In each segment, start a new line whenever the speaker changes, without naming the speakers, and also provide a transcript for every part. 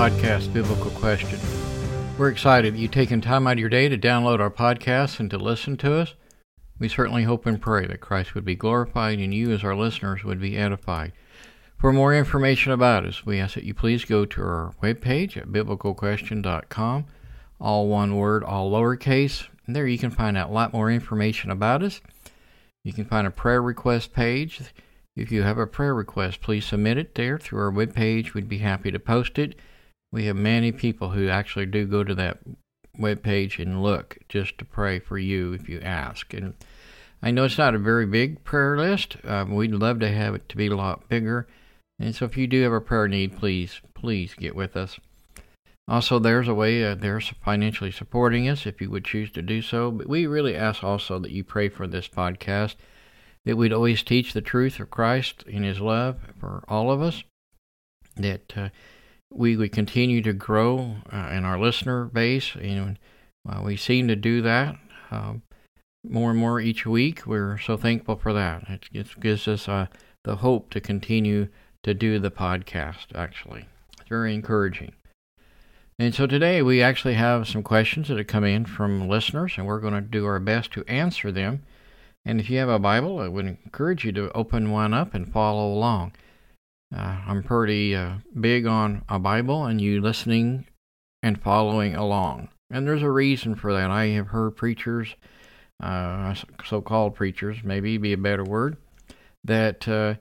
podcast, Biblical Question. We're excited that you've taken time out of your day to download our podcast and to listen to us. We certainly hope and pray that Christ would be glorified and you, as our listeners, would be edified. For more information about us, we ask that you please go to our webpage at biblicalquestion.com, all one word, all lowercase. And there you can find out a lot more information about us. You can find a prayer request page. If you have a prayer request, please submit it there through our webpage. We'd be happy to post it. We have many people who actually do go to that webpage and look just to pray for you if you ask. And I know it's not a very big prayer list. Um, we'd love to have it to be a lot bigger. And so if you do have a prayer need, please, please get with us. Also, there's a way uh, they're financially supporting us if you would choose to do so. But we really ask also that you pray for this podcast, that we'd always teach the truth of Christ and His love for all of us, that uh, we would continue to grow uh, in our listener base. And uh, we seem to do that um, more and more each week. We're so thankful for that. It, it gives us uh, the hope to continue to do the podcast, actually. It's very encouraging. And so today we actually have some questions that have come in from listeners, and we're going to do our best to answer them. And if you have a Bible, I would encourage you to open one up and follow along. Uh, I'm pretty uh, big on a Bible and you listening and following along. And there's a reason for that. I have heard preachers, uh, so called preachers, maybe be a better word, that uh,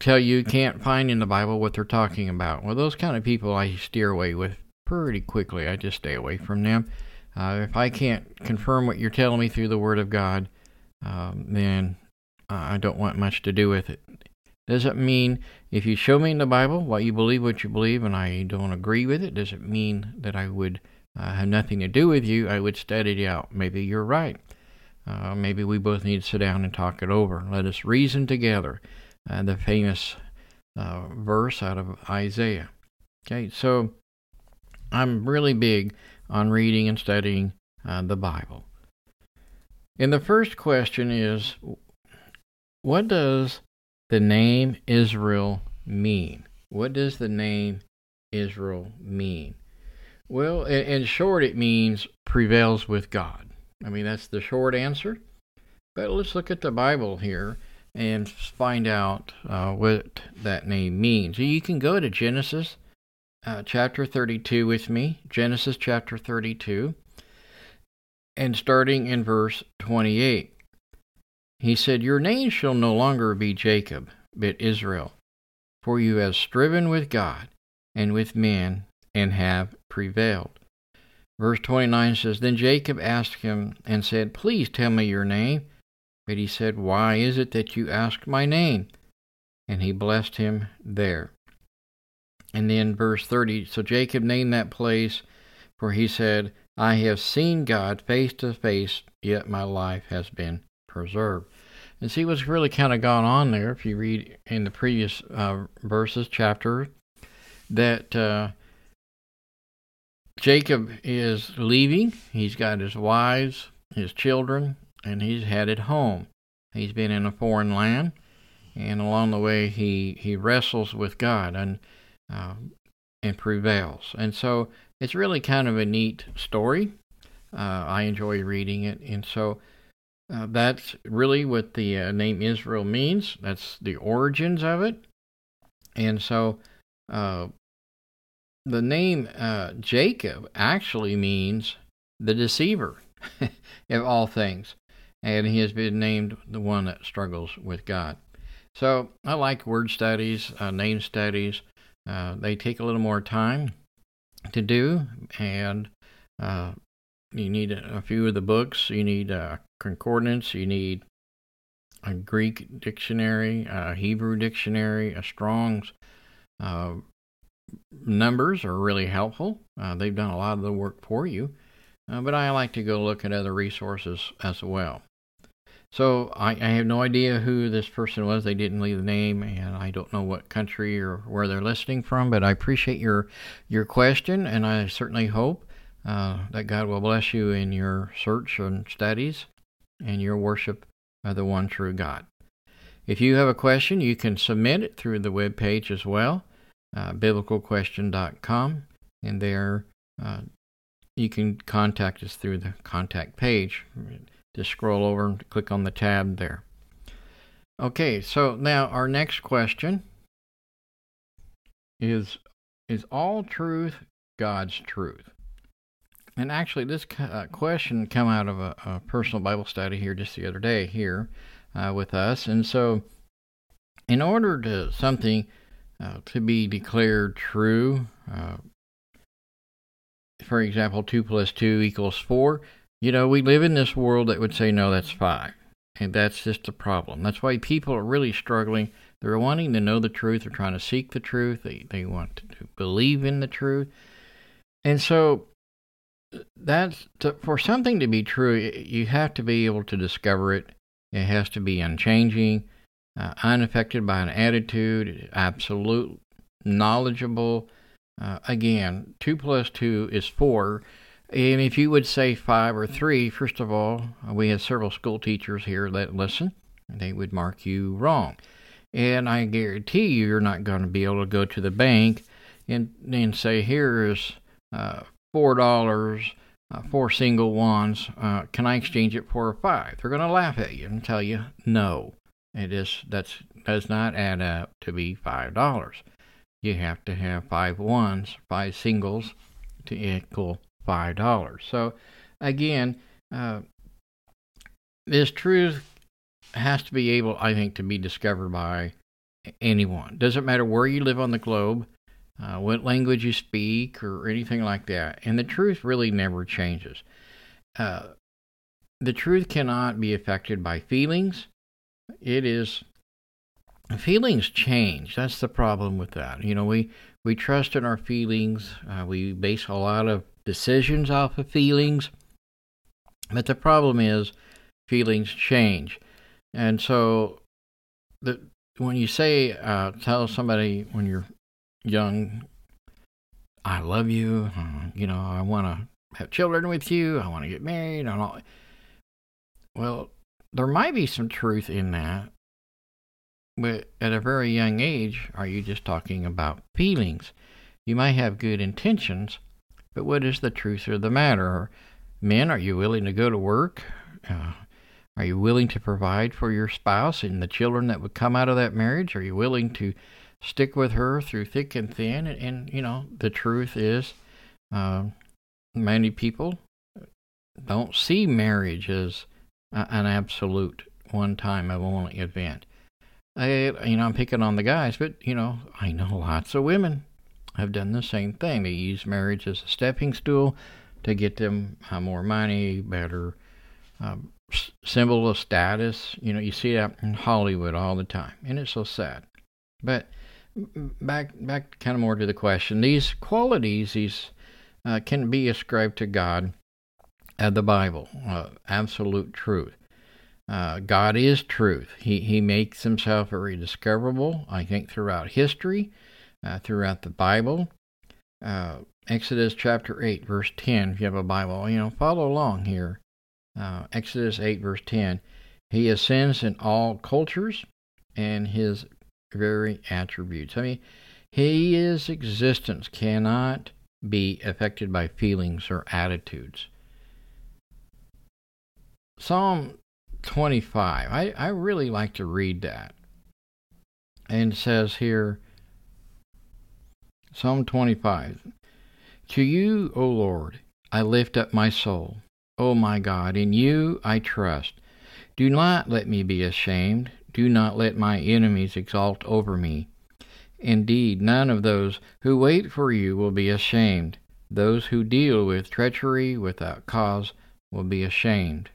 tell you can't find in the Bible what they're talking about. Well, those kind of people I steer away with pretty quickly. I just stay away from them. Uh, if I can't confirm what you're telling me through the Word of God, um, then I don't want much to do with it. Does it mean if you show me in the Bible what you believe, what you believe, and I don't agree with it, does it mean that I would uh, have nothing to do with you? I would study it out. Maybe you're right. Uh, maybe we both need to sit down and talk it over. Let us reason together. Uh, the famous uh, verse out of Isaiah. Okay, so I'm really big on reading and studying uh, the Bible. And the first question is what does the name Israel mean? What does the name Israel mean? Well, in short, it means prevails with God. I mean, that's the short answer. But let's look at the Bible here and find out uh, what that name means. You can go to Genesis uh, chapter 32 with me, Genesis chapter 32, and starting in verse 28. He said, Your name shall no longer be Jacob, but Israel, for you have striven with God and with men and have prevailed. Verse 29 says, Then Jacob asked him and said, Please tell me your name. But he said, Why is it that you ask my name? And he blessed him there. And then verse 30 So Jacob named that place, for he said, I have seen God face to face, yet my life has been preserved. And see what's really kind of gone on there, if you read in the previous uh, verses, chapter, that uh, Jacob is leaving. He's got his wives, his children, and he's headed home. He's been in a foreign land, and along the way he, he wrestles with God and uh, and prevails. And so it's really kind of a neat story. Uh, I enjoy reading it, and so uh, that's really what the uh, name Israel means. That's the origins of it. And so uh, the name uh, Jacob actually means the deceiver of all things. And he has been named the one that struggles with God. So I like word studies, uh, name studies. They take a little more time to do, and you need a few of the books. You need a concordance. You need a Greek dictionary, a Hebrew dictionary, a Strong's. Uh, numbers are really helpful. Uh, they've done a lot of the work for you, uh, but I like to go look at other resources as well. So I, I, have no idea who this person was. They didn't leave the name, and I don't know what country or where they're listening from. But I appreciate your your question, and I certainly hope uh, that God will bless you in your search and studies and your worship of the one true God. If you have a question, you can submit it through the web page as well, uh, biblicalquestion.com. and there uh, you can contact us through the contact page. Just scroll over and click on the tab there. Okay, so now our next question is is all truth God's truth? And actually, this uh, question come out of a, a, personal Bible study here just the other day here uh, with us, and so in order to something uh, to be declared true, uh, for example, 2 plus 2 equals 4, you know, we live in this world that would say, no, that's 5. And that's just a problem. That's why people are really struggling. They're wanting to know the truth. They're trying to seek the truth. They, they want to believe in the truth. And so, that's to, for something to be true, you have to be able to discover it. It has to be unchanging, uh, unaffected by an attitude, absolute, knowledgeable, uh, again, 2 plus 2 is 4. And if you would say 5 or 3, first of all, we have several school teachers here that listen. They would mark you wrong. And I guarantee you, you're not going to be able to go to the bank and, and say, here is uh, $4, uh, four single ones. Uh, can I exchange it for a 5? They're going to laugh at you and tell you, no. It is that's does not add up to be five dollars you have to have five ones, five singles to equal five dollars. So again, uh, this truth has to be able, I think, to be discovered by anyone. Doesn't matter where you live on the globe, uh, what language you speak, or anything like that. And the truth really never changes. Uh, the truth cannot be affected by feelings. It is feelings change. That's the problem with that. You know, we we trust in our feelings. Uh, we base a lot of decisions off of feelings. But the problem is, feelings change, and so the when you say uh, tell somebody when you're young, I love you. Uh, you know, I want to have children with you. I want to get married. And all. Well, there might be some truth in that, but at a very young age, are you just talking about feelings? You might have good intentions, but what is the truth of the matter? Men, are you willing to go to work? Uh, are you willing to provide for your spouse and the children that would come out of that marriage? Are you willing to stick with her through thick and thin? And, and you know, the truth is, uh, many people don't see marriage as a, an absolute one time only event. I, you know, I'm picking on the guys, but you know, I know lots of women have done the same thing. They use marriage as a stepping stool to get them uh, more money, better um, symbol of status. You know, you see that in Hollywood all the time, and it's so sad. But back, back, kind of more to the question. These qualities, these uh, can be ascribed to God and the Bible, uh, absolute truth. Uh, God is truth. He, he makes himself very discoverable, I think, throughout history, uh, throughout the Bible. Uh, Exodus chapter 8, verse 10, if you have a Bible, you know, follow along here. Uh, Exodus 8, verse 10. He ascends in all cultures and his very attributes. I mean, his existence cannot be affected by feelings or attitudes. Psalm 25. I, I really like to read that. And says here, Psalm 25 To you, O Lord, I lift up my soul. O my God, in you I trust. Do not let me be ashamed. Do not let my enemies exalt over me. Indeed, none of those who wait for you will be ashamed. Those who deal with treachery without cause will be ashamed.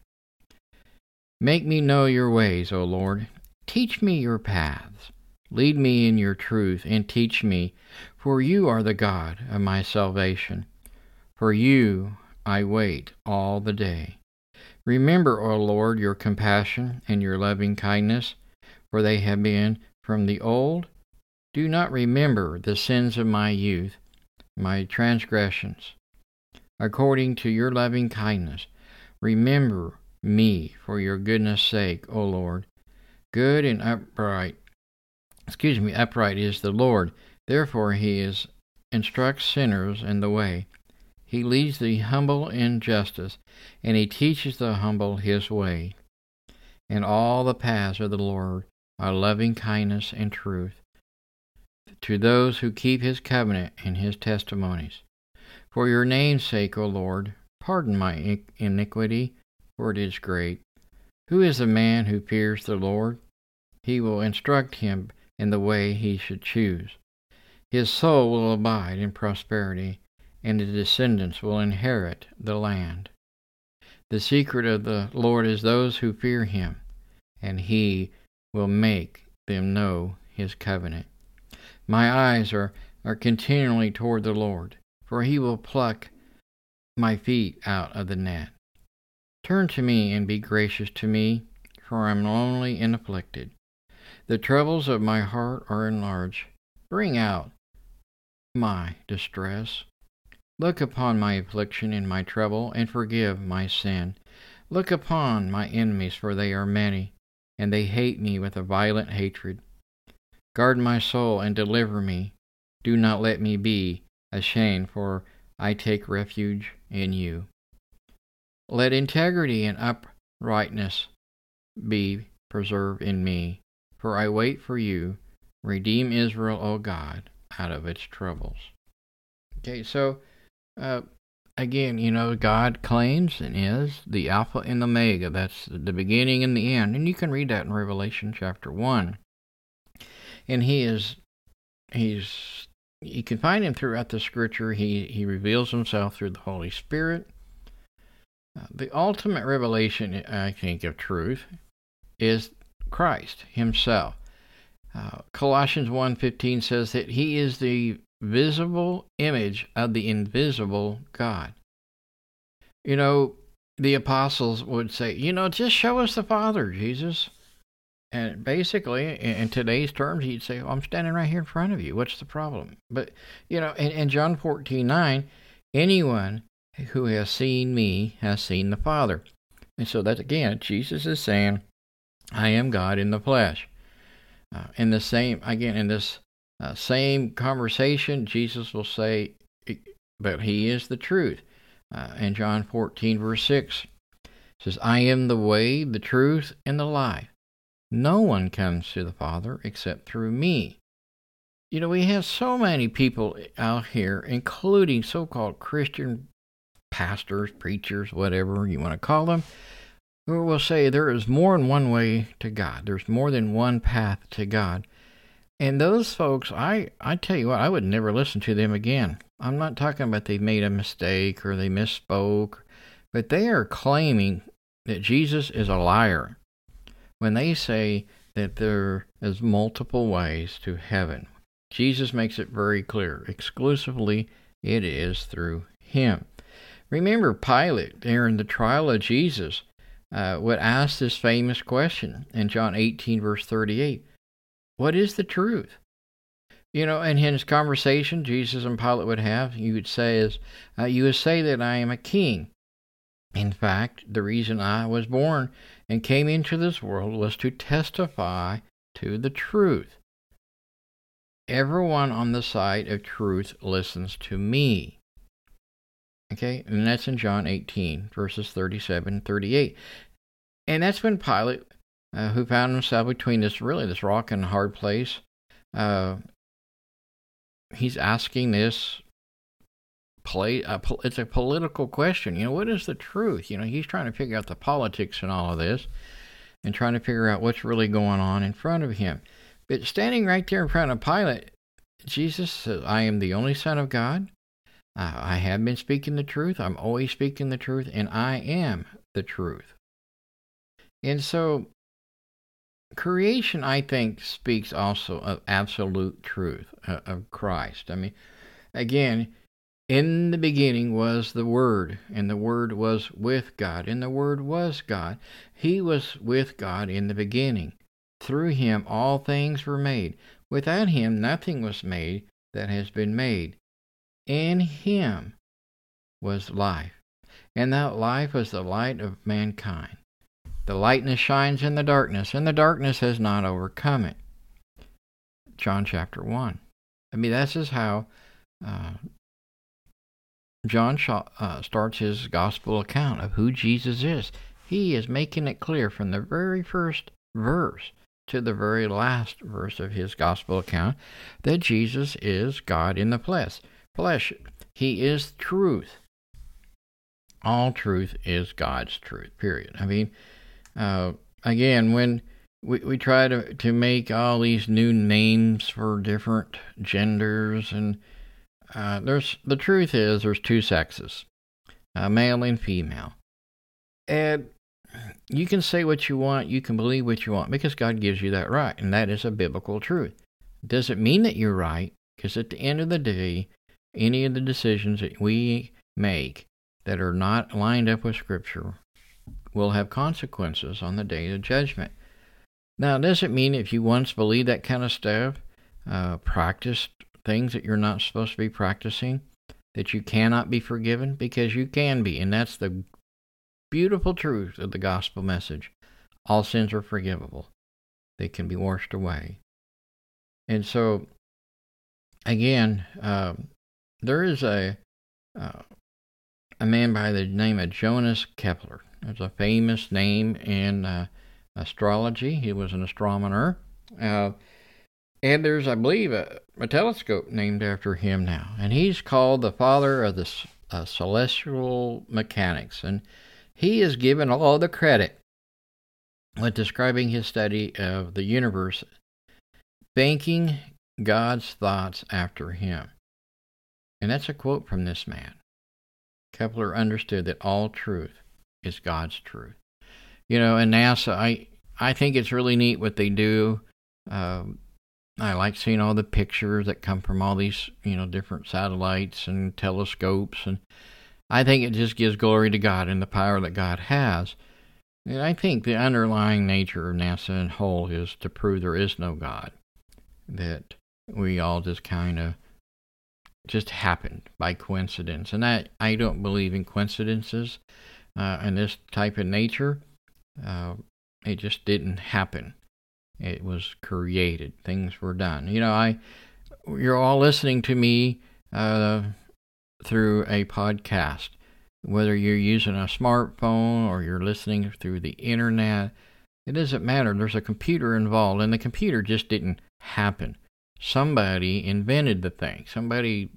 Make me know your ways, O Lord. Teach me your paths. Lead me in your truth and teach me, for you are the God of my salvation. For you I wait all the day. Remember, O Lord, your compassion and your loving kindness, for they have been from the old. Do not remember the sins of my youth, my transgressions. According to your loving kindness, remember me for your goodness sake, O Lord. Good and upright, excuse me, upright is the Lord. Therefore he is instructs sinners in the way. He leads the humble in justice, and he teaches the humble his way. And all the paths of the Lord are loving kindness and truth to those who keep his covenant and his testimonies. For your name's sake, O Lord, pardon my iniquity, for it is great. Who is the man who fears the Lord? He will instruct him in the way he should choose. His soul will abide in prosperity, and his descendants will inherit the land. The secret of the Lord is those who fear him, and he will make them know his covenant. My eyes are, are continually toward the Lord, for he will pluck my feet out of the net. Turn to me and be gracious to me, for I am lonely and afflicted. The troubles of my heart are enlarged. Bring out my distress. Look upon my affliction and my trouble, and forgive my sin. Look upon my enemies, for they are many, and they hate me with a violent hatred. Guard my soul and deliver me. Do not let me be ashamed, for I take refuge in you. Let integrity and uprightness be preserved in me, for I wait for you. Redeem Israel, O God, out of its troubles. Okay, so uh, again, you know, God claims and is the Alpha and the Omega. That's the beginning and the end. And you can read that in Revelation chapter 1. And He is, He's, you can find Him throughout the scripture. He, he reveals Himself through the Holy Spirit. Uh, the ultimate revelation, I think, of truth is Christ Himself. Uh, Colossians 1.15 says that He is the visible image of the invisible God. You know, the apostles would say, you know, just show us the Father, Jesus. And basically, in today's terms, he'd say, well, I'm standing right here in front of you. What's the problem? But, you know, in, in John 14 9, anyone who has seen me has seen the Father. And so that again, Jesus is saying, I am God in the flesh. Uh, in the same, again, in this uh, same conversation, Jesus will say, but he is the truth. Uh, in John 14, verse 6, says, I am the way, the truth, and the life. No one comes to the Father except through me. You know, we have so many people out here, including so called Christian pastors, preachers, whatever you want to call them, who will say there is more than one way to God. There's more than one path to God. And those folks, I, I tell you what, I would never listen to them again. I'm not talking about they made a mistake or they misspoke, but they are claiming that Jesus is a liar when they say that there is multiple ways to heaven. Jesus makes it very clear. Exclusively, it is through him. Remember, Pilate, during the trial of Jesus, uh, would ask this famous question in John 18, verse 38 What is the truth? You know, in his conversation Jesus and Pilate would have, you would say is, uh, you would say that I am a king. In fact, the reason I was born and came into this world was to testify to the truth. Everyone on the side of truth listens to me. Okay, and that's in John 18, verses 37 and 38. And that's when Pilate, uh, who found himself between this really this rock and hard place, uh, he's asking this play. It's a political question. You know, what is the truth? You know, he's trying to figure out the politics and all of this, and trying to figure out what's really going on in front of him. But standing right there in front of Pilate, Jesus says, "I am the only Son of God. I have been speaking the truth. I'm always speaking the truth, and I am the truth. And so, creation, I think, speaks also of absolute truth uh, of Christ. I mean, again, in the beginning was the Word, and the Word was with God, and the Word was God. He was with God in the beginning. Through him all things were made. Without him nothing was made that has been made. In him was life, and that life was the light of mankind. The lightness shines in the darkness, and the darkness has not overcome it. John chapter 1. I mean, this is how uh, John uh, starts his gospel account of who Jesus is. He is making it clear from the very first verse to the very last verse of his gospel account that Jesus is God in the flesh. Flesh. He is truth. All truth is God's truth. Period. I mean, uh, again, when we, we try to, to make all these new names for different genders and uh, there's the truth is there's two sexes, uh, male and female, and you can say what you want, you can believe what you want because God gives you that right, and that is a biblical truth. Does it mean that you're right? Because at the end of the day, any of the decisions that we make that are not lined up with Scripture will have consequences on the day of judgment. Now, does it mean if you once believed that kind of stuff, uh, practiced things that you're not supposed to be practicing, that you cannot be forgiven? Because you can be, and that's the beautiful truth of the gospel message. All sins are forgivable, they can be washed away. And so, again, uh, there is a uh, a man by the name of Johannes Kepler. It's a famous name in uh, astrology. He was an astronomer. Uh, and there's, I believe, a, a, telescope named after him now. And he's called the father of the uh, celestial mechanics. And he is given all the credit with describing his study of the universe, banking God's thoughts after him. And that's a quote from this man. Kepler understood that all truth is God's truth. You know, and NASA, I I think it's really neat what they do. Um, I like seeing all the pictures that come from all these, you know, different satellites and telescopes, and I think it just gives glory to God and the power that God has. And I think the underlying nature of NASA in whole is to prove there is no God, that we all just kind of just happened by coincidence, and that I don't believe in coincidences uh, in this type of nature. Uh, it just didn't happen. It was created. Things were done. You know, I you're all listening to me uh, through a podcast, whether you're using a smartphone or you're listening through the internet. It doesn't matter. There's a computer involved, and the computer just didn't happen. Somebody invented the thing. Somebody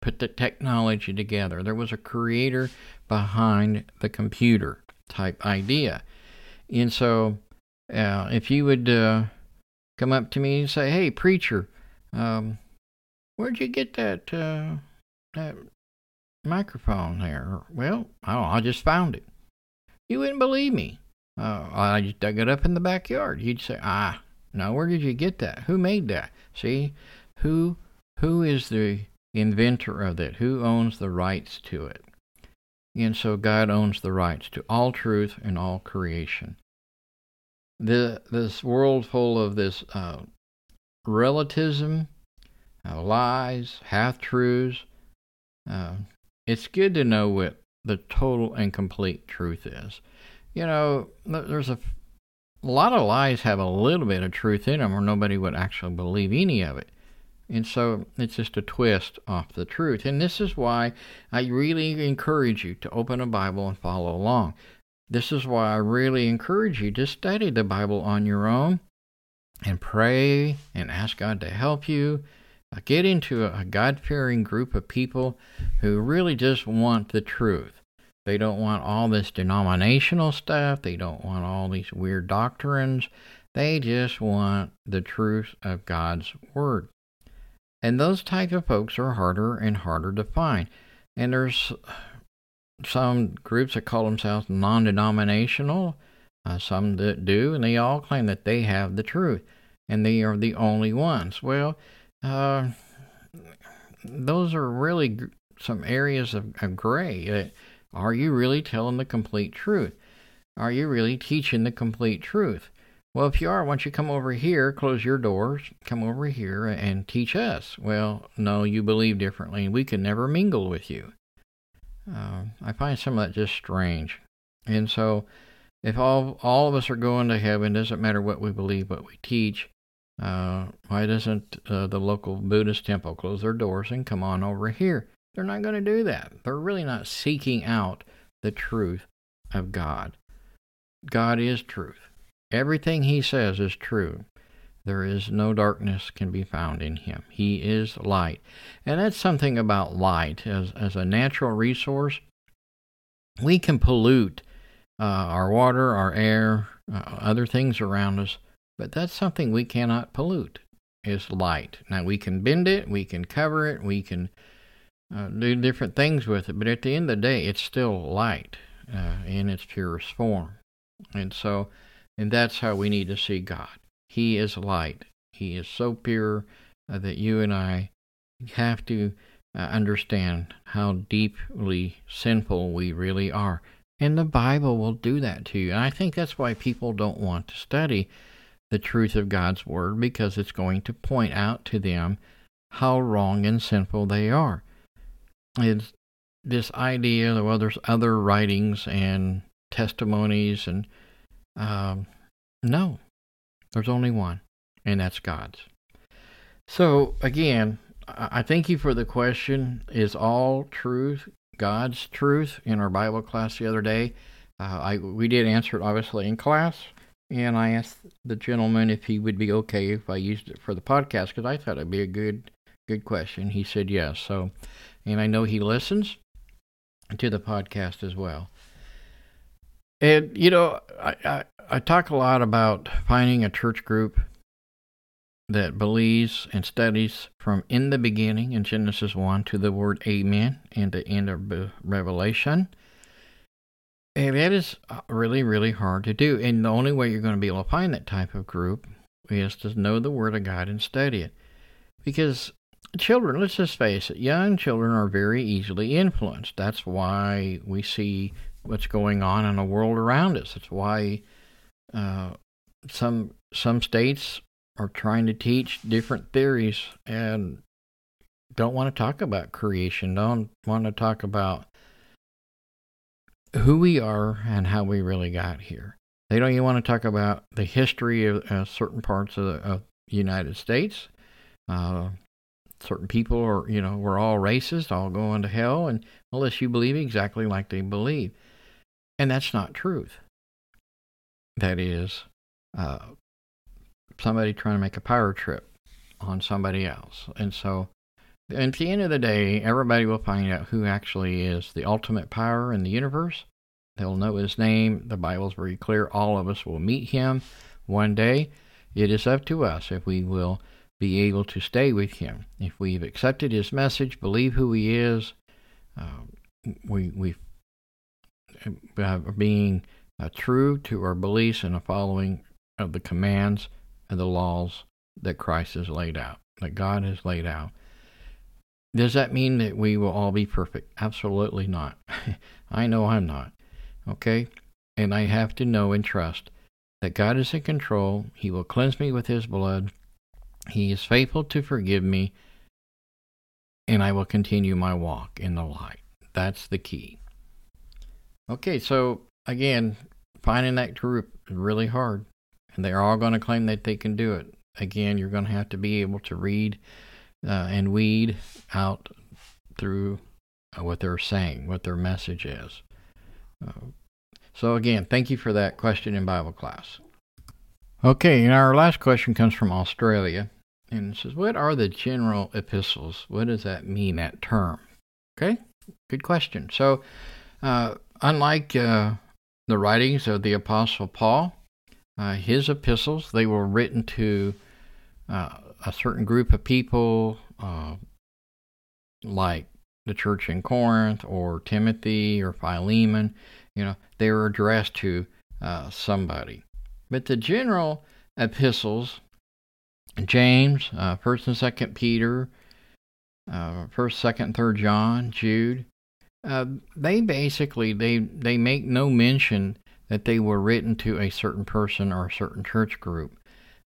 put the technology together. There was a creator behind the computer type idea. And so, uh, if you would uh, come up to me and say, "Hey, preacher, um, where'd you get that uh, that microphone there?" Well, I, I just found it. You wouldn't believe me. Uh, I just dug it up in the backyard. You'd say, "Ah, no, where did you get that? Who made that?" See, who who is the inventor of it? Who owns the rights to it? And so God owns the rights to all truth and all creation. The, this world full of this uh, relativism, uh, lies, half truths, uh, it's good to know what the total and complete truth is. You know, there's a, a lot of lies have a little bit of truth in them, or nobody would actually believe any of it. And so it's just a twist off the truth. And this is why I really encourage you to open a Bible and follow along. This is why I really encourage you to study the Bible on your own and pray and ask God to help you. Uh, get into a God fearing group of people who really just want the truth. They don't want all this denominational stuff, they don't want all these weird doctrines. They just want the truth of God's Word. And those type of folks are harder and harder to find. And there's some groups that call themselves non-denominational, uh, some that do, and they all claim that they have the truth and they are the only ones. Well, uh, those are really some areas of, of gray. Are you really telling the complete truth? Are you really teaching the complete truth? Well, if you are, why don't you come over here, close your doors, come over here and teach us? Well, no, you believe differently, and we can never mingle with you. Uh, I find some of that just strange. And so, if all all of us are going to heaven, doesn't matter what we believe, what we teach, Uh, why doesn't uh, the local Buddhist temple close their doors and come on over here? They're not going to do that. They're really not seeking out the truth of God. God is truth. Everything he says is true. There is no darkness can be found in him. He is light. And that's something about light as, as a natural resource. We can pollute uh, our water, our air, uh, other things around us, but that's something we cannot pollute is light. Now we can bend it, we can cover it, we can uh, do different things with it, but at the end of the day, it's still light uh, in its purest form. And so, and that's how we need to see God. He is light. He is so pure uh, that you and I have to uh, understand how deeply sinful we really are. And the Bible will do that to you. And I think that's why people don't want to study the truth of God's Word because it's going to point out to them how wrong and sinful they are. It's this idea that, well, there's other writings and testimonies, and um, no, there's only one, and that's God's. So, again, I thank you for the question. Is all truth God's truth in our Bible class the other day? Uh, I we did answer it obviously in class, and I asked the gentleman if he would be okay if I used it for the podcast because I thought it'd be a good good question. He said yes. So, and I know he listens to the podcast as well. And you know, I, I, I talk a lot about finding a church group that believes and studies from in the beginning in Genesis 1 to the word Amen and the end of Revelation. And that is uh, really, really hard to do. And the only way you're going to be able to find that type of group is to know the Word of God and study it. Because children, let's just face it, young children are very easily influenced. That's why we see what's going on in the world around us. It's why uh, some some states are trying to teach different theories and don't want to talk about creation. Don't want to talk about who we are and how we really got here. They don't even want to talk about the history of uh, certain parts of the of United States. Uh, certain people are, you know, we're all racist, all going to hell, and unless you believe exactly like they believe. And that's not truth. That is uh, somebody trying to make a power trip on somebody else. And so, at the end of the day, everybody will find out who actually is the ultimate power in the universe. They'll know his name. The Bible's very clear. All of us will meet him one day. It is up to us if we will be able to stay with him. If we've accepted his message, believe who he is, uh, we, we uh, being uh, true to our beliefs and the following of the commands and the laws that Christ has laid out, that God has laid out. Does that mean that we will all be perfect? Absolutely not. I know I'm not. Okay? And I have to know and trust that God is in control. He will cleanse me with His blood. He is faithful to forgive me. And I will continue my walk in the light. That's the key. Okay, so again, finding that group is really hard, and they're all going to claim that they can do it. Again, you're going to have to be able to read uh, and weed out through uh, what they're saying, what their message is. Uh, so, again, thank you for that question in Bible class. Okay, and our last question comes from Australia, and says, What are the general epistles? What does that mean, that term? Okay, good question. So, uh, unlike uh, the writings of the Apostle Paul, uh, his epistles, they were written to uh, a certain group of people, uh, like the church in Corinth or Timothy or Philemon. You know, they were addressed to uh, somebody. But the general epistles, James, uh, First and Second Peter, First, Second, Third John, Jude, uh, they basically they they make no mention that they were written to a certain person or a certain church group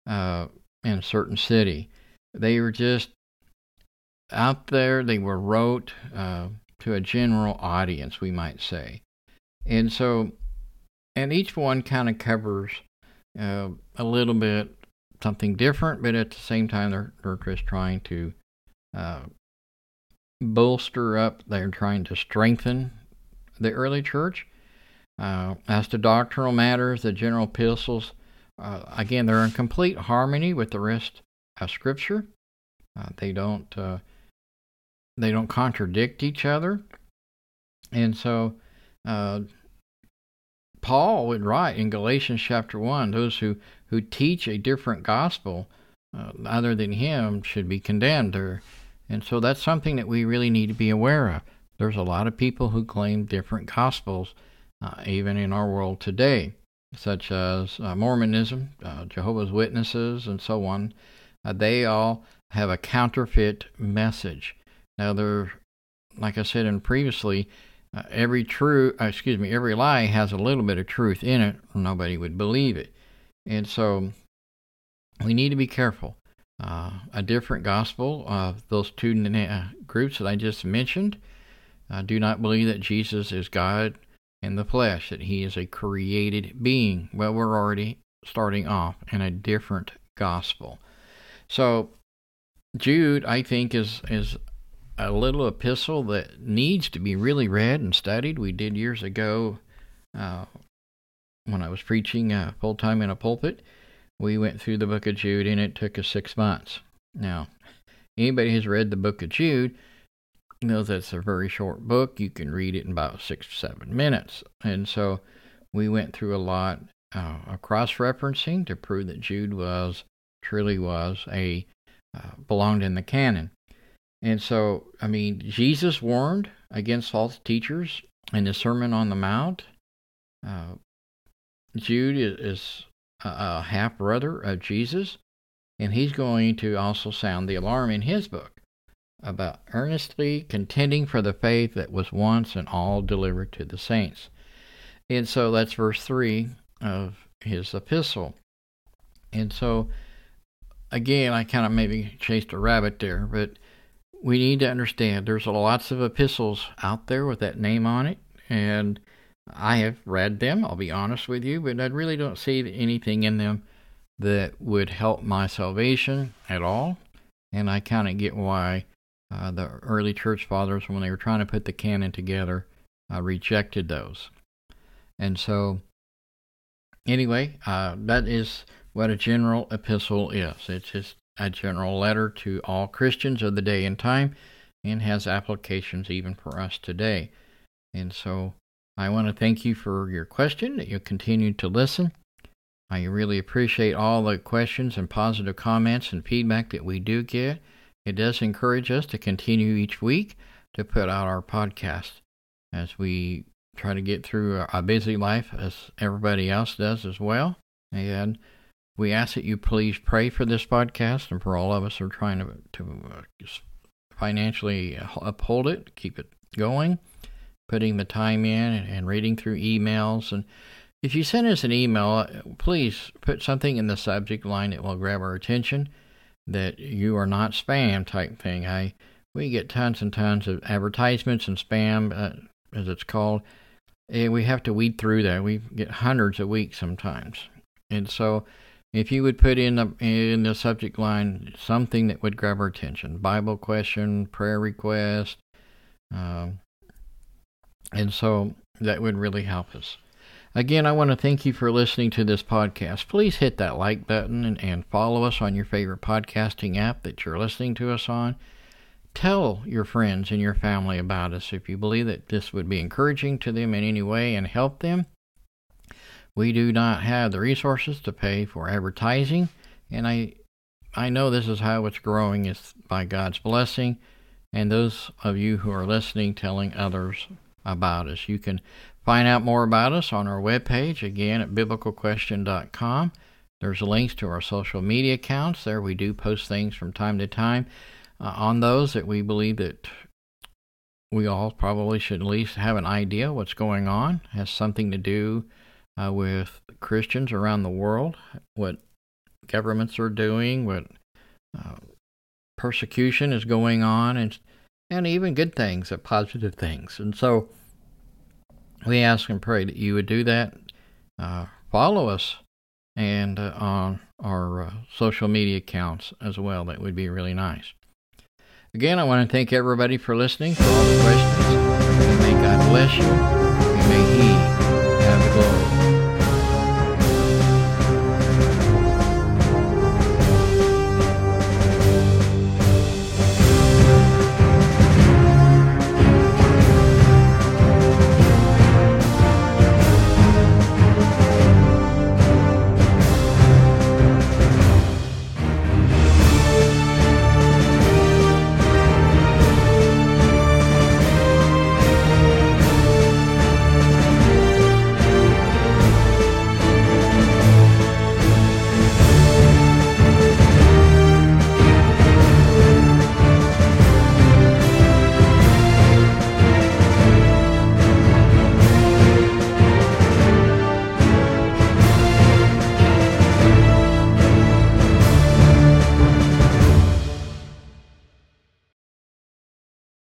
uh, in a certain city. They were just out there. They were wrote uh, to a general audience, we might say, and so and each one kind of covers uh, a little bit something different, but at the same time, they're, they're just trying to uh, bolster up, they're trying to strengthen the early church. Uh, as to doctrinal matters, the general epistles, uh, again, they're in complete harmony with the rest of Scripture. Uh, they don't uh, they don't contradict each other, and so uh, Paul would write in Galatians chapter one, those who who teach a different gospel uh, other than him should be condemned, or, and so that's something that we really need to be aware of. There's a lot of people who claim different gospels, uh, even in our world today, such as uh, Mormonism, uh, Jehovah's Witnesses, and so on. Uh, they all have a counterfeit message. Now, they're, like I said in previously, uh, every true, excuse me, every lie has a little bit of truth in it, nobody would believe it. And so we need to be careful. Uh, a different gospel, uh, those two groups that I just mentioned, uh, do not believe that Jesus is God in the flesh, that he is a created being. Well, we're already starting off in a different gospel. So, Jude, I think, is, is a little epistle that needs to be really read and studied. We did years ago uh, when I was preaching uh, full time in a pulpit. We went through the book of Jude and it took us six months. Now, anybody who's read the book of Jude knows that's a very short book. You can read it in about six or seven minutes. And so we went through a lot uh, of cross referencing to prove that Jude was, truly was, a uh, belonged in the canon. And so, I mean, Jesus warned against false teachers in the Sermon on the Mount. Uh, Jude is a half brother of Jesus, and he's going to also sound the alarm in his book about earnestly contending for the faith that was once and all delivered to the saints. And so that's verse 3 of his epistle. And so, again, I kind of maybe chased a rabbit there, but we need to understand there's lots of epistles out there with that name on it, and I have read them, I'll be honest with you, but I really don't see anything in them that would help my salvation at all. And I kind of get why uh, the early church fathers, when they were trying to put the canon together, uh, rejected those. And so, anyway, uh, that is what a general epistle is. It's just a general letter to all Christians of the day and time and has applications even for us today. And so I want to thank you for your question, that you continue to listen. I really appreciate all the questions and positive comments and feedback that we do get. It does encourage us to continue each week to put out our podcast as we try to get through a busy life as everybody else does as well. And we ask that you please pray for this podcast and for all of us who are trying to, to uh, financially uphold it, keep it going, putting the time in and, reading through emails. And if you send us an email, uh, please put something in the subject line that will grab our attention that you are not spam type thing. I we get tons and tons of advertisements and spam, uh, as it's called, and we have to weed through that. We get hundreds a week sometimes, and so if you would put in the in the subject line something that would grab our attention, Bible question, prayer request, um, and so that would really help us. Again, I want to thank you for listening to this podcast. Please hit that like button and, and follow us on your favorite podcasting app that you're listening to us on. Tell your friends and your family about us if you believe that this would be encouraging to them in any way and help them. We do not have the resources to pay for advertising, and I I know this is how it's growing is by God's blessing, and those of you who are listening telling others about us. You can find out more about us on our webpage again at biblicalquestion.com. There's links to our social media accounts there. We do post things from time to time uh, on those that we believe that we all probably should at least have an idea what's going on. It has something to do uh, with Christians around the world, what governments are doing, what uh, persecution is going on, and and even good things, uh, positive things. And so we ask and pray that you would do that. Uh, follow us and uh, on our uh, social media accounts as well. That would be really nice. Again, I want to thank everybody for listening, for all the questions. may God bless you.